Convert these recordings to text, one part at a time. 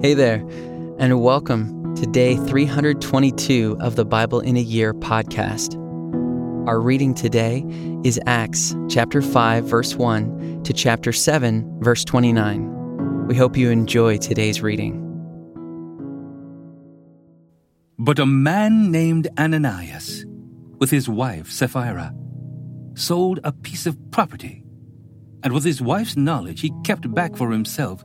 Hey there, and welcome to day 322 of the Bible in a Year podcast. Our reading today is Acts chapter 5, verse 1 to chapter 7, verse 29. We hope you enjoy today's reading. But a man named Ananias, with his wife Sapphira, sold a piece of property, and with his wife's knowledge, he kept back for himself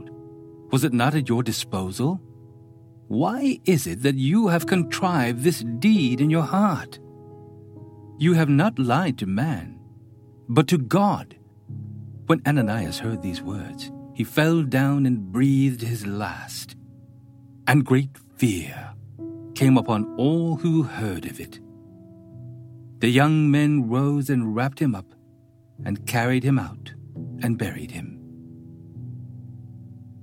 was it not at your disposal? Why is it that you have contrived this deed in your heart? You have not lied to man, but to God. When Ananias heard these words, he fell down and breathed his last. And great fear came upon all who heard of it. The young men rose and wrapped him up, and carried him out, and buried him.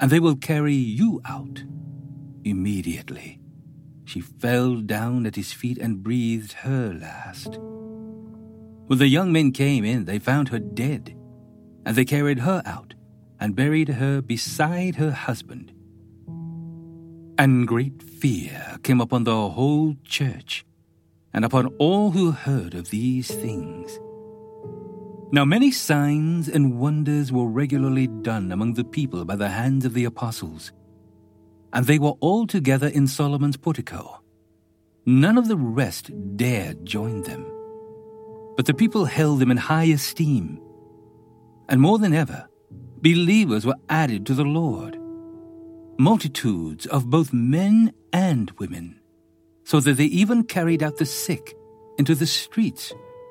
and they will carry you out. Immediately, she fell down at his feet and breathed her last. When the young men came in, they found her dead, and they carried her out and buried her beside her husband. And great fear came upon the whole church and upon all who heard of these things. Now many signs and wonders were regularly done among the people by the hands of the apostles, and they were all together in Solomon's portico. None of the rest dared join them, but the people held them in high esteem. And more than ever, believers were added to the Lord. Multitudes of both men and women, so that they even carried out the sick into the streets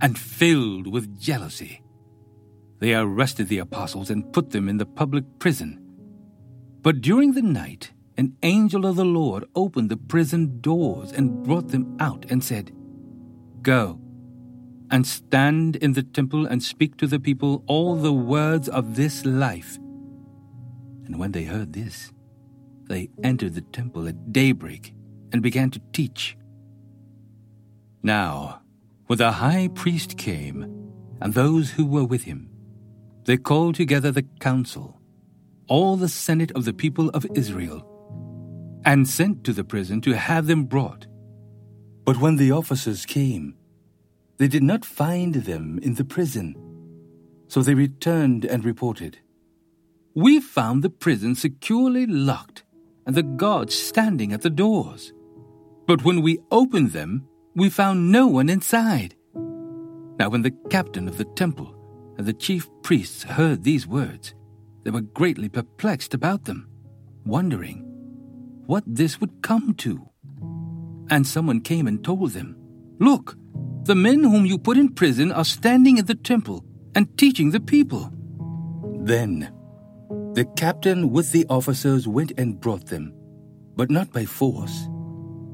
and filled with jealousy. They arrested the apostles and put them in the public prison. But during the night, an angel of the Lord opened the prison doors and brought them out and said, Go and stand in the temple and speak to the people all the words of this life. And when they heard this, they entered the temple at daybreak and began to teach. Now, when the high priest came, and those who were with him, they called together the council, all the senate of the people of Israel, and sent to the prison to have them brought. But when the officers came, they did not find them in the prison. So they returned and reported, We found the prison securely locked and the guards standing at the doors. But when we opened them, we found no one inside. Now, when the captain of the temple and the chief priests heard these words, they were greatly perplexed about them, wondering what this would come to. And someone came and told them, Look, the men whom you put in prison are standing in the temple and teaching the people. Then the captain with the officers went and brought them, but not by force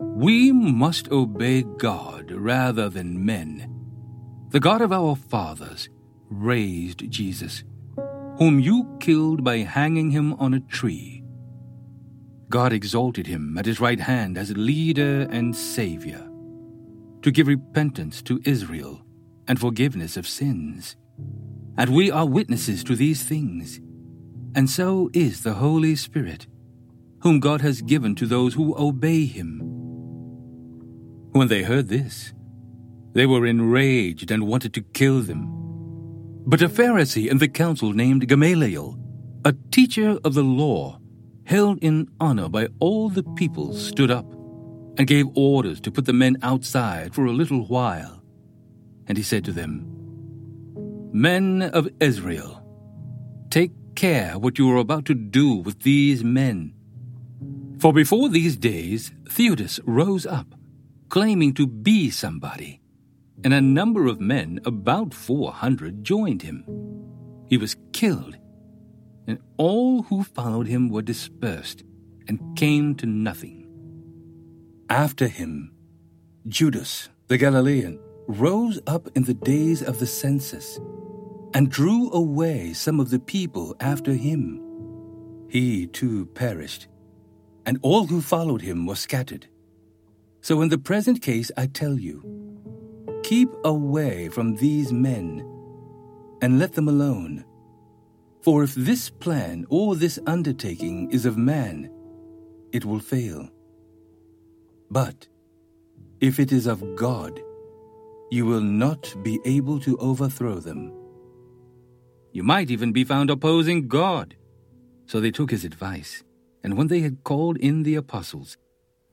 We must obey God rather than men. The God of our fathers raised Jesus, whom you killed by hanging him on a tree. God exalted him at his right hand as leader and Savior, to give repentance to Israel and forgiveness of sins. And we are witnesses to these things. And so is the Holy Spirit, whom God has given to those who obey him. When they heard this, they were enraged and wanted to kill them. But a Pharisee in the council named Gamaliel, a teacher of the law, held in honor by all the people, stood up and gave orders to put the men outside for a little while. And he said to them, Men of Israel, take care what you are about to do with these men. For before these days, Theudas rose up, claiming to be somebody, and a number of men, about 400, joined him. He was killed and all who followed him were dispersed and came to nothing. After him, Judas the Galilean rose up in the days of the census and drew away some of the people after him. He too perished, and all who followed him were scattered. So in the present case, I tell you, keep away from these men and let them alone. For if this plan or this undertaking is of man, it will fail. But if it is of God, you will not be able to overthrow them. You might even be found opposing God. So they took his advice, and when they had called in the apostles,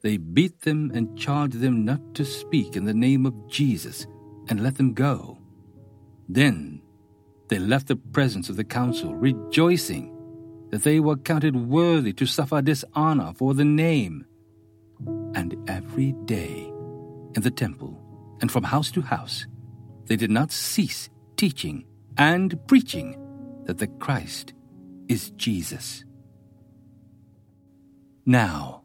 they beat them and charged them not to speak in the name of Jesus, and let them go. Then they left the presence of the council, rejoicing that they were counted worthy to suffer dishonor for the name. And every day in the temple and from house to house, they did not cease teaching and preaching that the Christ is Jesus. Now,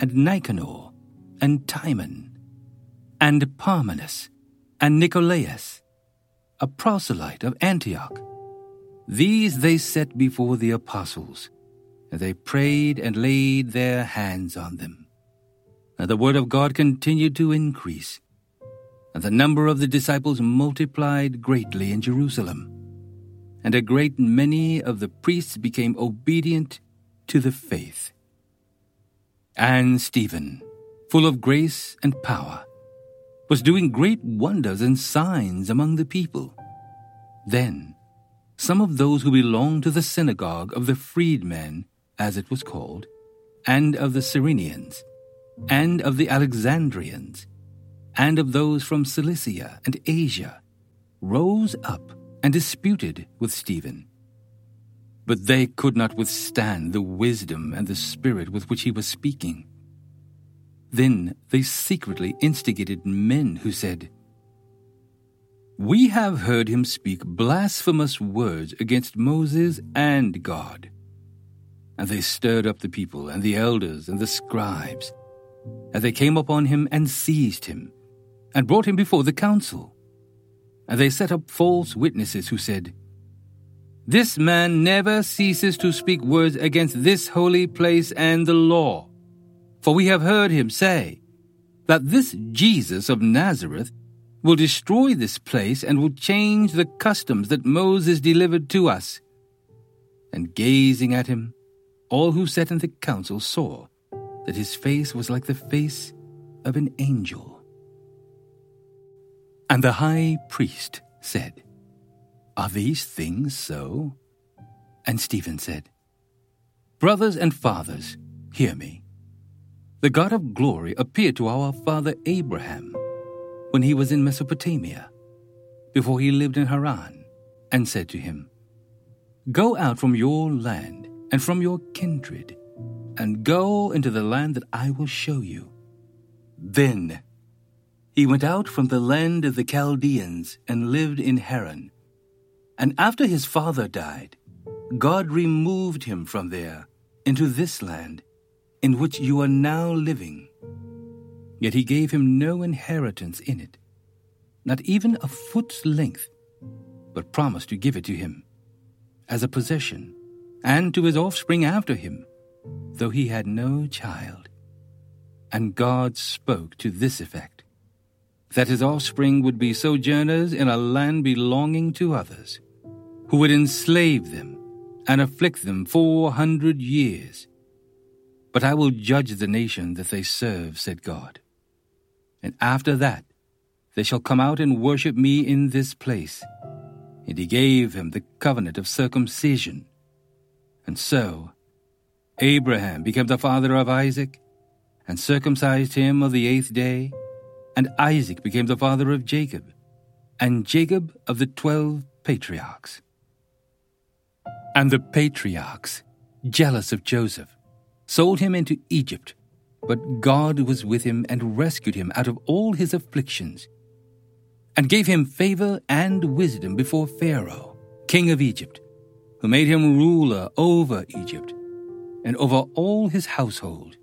and Nicanor, and Timon, and Parmenas, and Nicolaus, a proselyte of Antioch. These they set before the apostles, and they prayed and laid their hands on them. And the word of God continued to increase, and the number of the disciples multiplied greatly in Jerusalem. And a great many of the priests became obedient to the faith. And Stephen, full of grace and power, was doing great wonders and signs among the people. Then, some of those who belonged to the synagogue of the freedmen, as it was called, and of the Cyrenians, and of the Alexandrians, and of those from Cilicia and Asia, rose up and disputed with Stephen. But they could not withstand the wisdom and the spirit with which he was speaking. Then they secretly instigated men who said, We have heard him speak blasphemous words against Moses and God. And they stirred up the people and the elders and the scribes. And they came upon him and seized him, and brought him before the council. And they set up false witnesses who said, This man never ceases to speak words against this holy place and the law. For we have heard him say that this Jesus of Nazareth will destroy this place and will change the customs that Moses delivered to us. And gazing at him, all who sat in the council saw that his face was like the face of an angel. And the high priest said, Are these things so? And Stephen said, Brothers and fathers, hear me. The God of glory appeared to our father Abraham when he was in Mesopotamia, before he lived in Haran, and said to him, Go out from your land and from your kindred, and go into the land that I will show you. Then he went out from the land of the Chaldeans and lived in Haran. And after his father died, God removed him from there into this land in which you are now living. Yet he gave him no inheritance in it, not even a foot's length, but promised to give it to him as a possession, and to his offspring after him, though he had no child. And God spoke to this effect that his offspring would be sojourners in a land belonging to others, who would enslave them and afflict them four hundred years. But I will judge the nation that they serve, said God. And after that, they shall come out and worship me in this place. And he gave him the covenant of circumcision. And so, Abraham became the father of Isaac, and circumcised him of the eighth day and Isaac became the father of Jacob, and Jacob of the twelve patriarchs. And the patriarchs, jealous of Joseph, sold him into Egypt. But God was with him and rescued him out of all his afflictions, and gave him favor and wisdom before Pharaoh, king of Egypt, who made him ruler over Egypt and over all his household.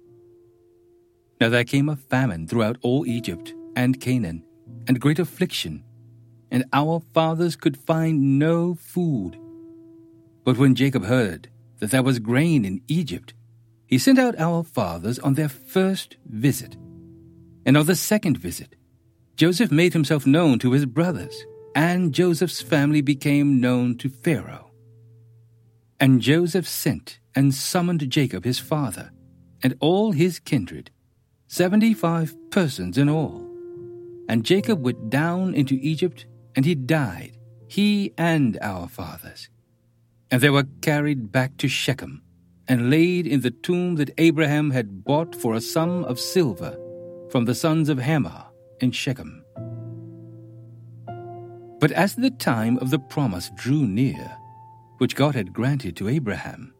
Now there came a famine throughout all Egypt and Canaan, and great affliction, and our fathers could find no food. But when Jacob heard that there was grain in Egypt, he sent out our fathers on their first visit. And on the second visit, Joseph made himself known to his brothers, and Joseph's family became known to Pharaoh. And Joseph sent and summoned Jacob his father, and all his kindred, seventy five persons in all. And Jacob went down into Egypt, and he died, he and our fathers. And they were carried back to Shechem, and laid in the tomb that Abraham had bought for a sum of silver from the sons of Hamor in Shechem. But as the time of the promise drew near, which God had granted to Abraham,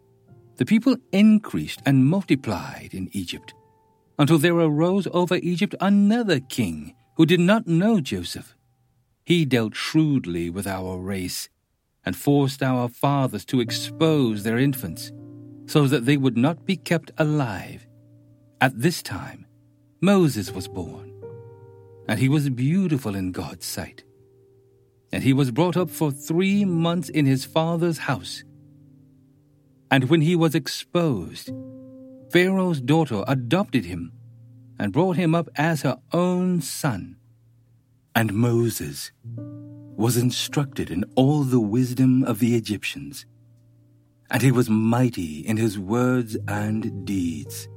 the people increased and multiplied in Egypt, until there arose over Egypt another king who did not know Joseph. He dealt shrewdly with our race and forced our fathers to expose their infants so that they would not be kept alive. At this time, Moses was born, and he was beautiful in God's sight. And he was brought up for three months in his father's house. And when he was exposed, Pharaoh's daughter adopted him and brought him up as her own son. And Moses was instructed in all the wisdom of the Egyptians, and he was mighty in his words and deeds.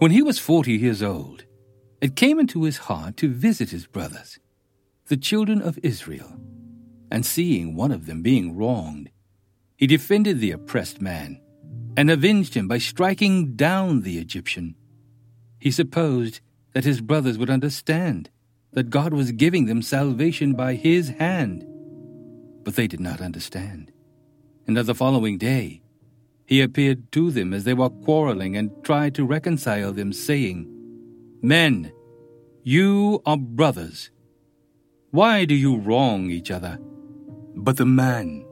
When he was forty years old, it came into his heart to visit his brothers, the children of Israel, and seeing one of them being wronged, he defended the oppressed man and avenged him by striking down the Egyptian. He supposed that his brothers would understand that God was giving them salvation by his hand. But they did not understand. And on the following day, he appeared to them as they were quarreling and tried to reconcile them, saying, Men, you are brothers. Why do you wrong each other? But the man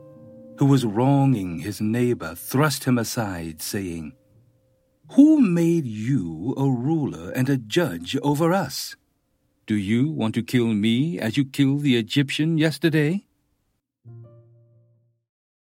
who was wronging his neighbor thrust him aside, saying, who made you a ruler and a judge over us? Do you want to kill me as you killed the Egyptian yesterday?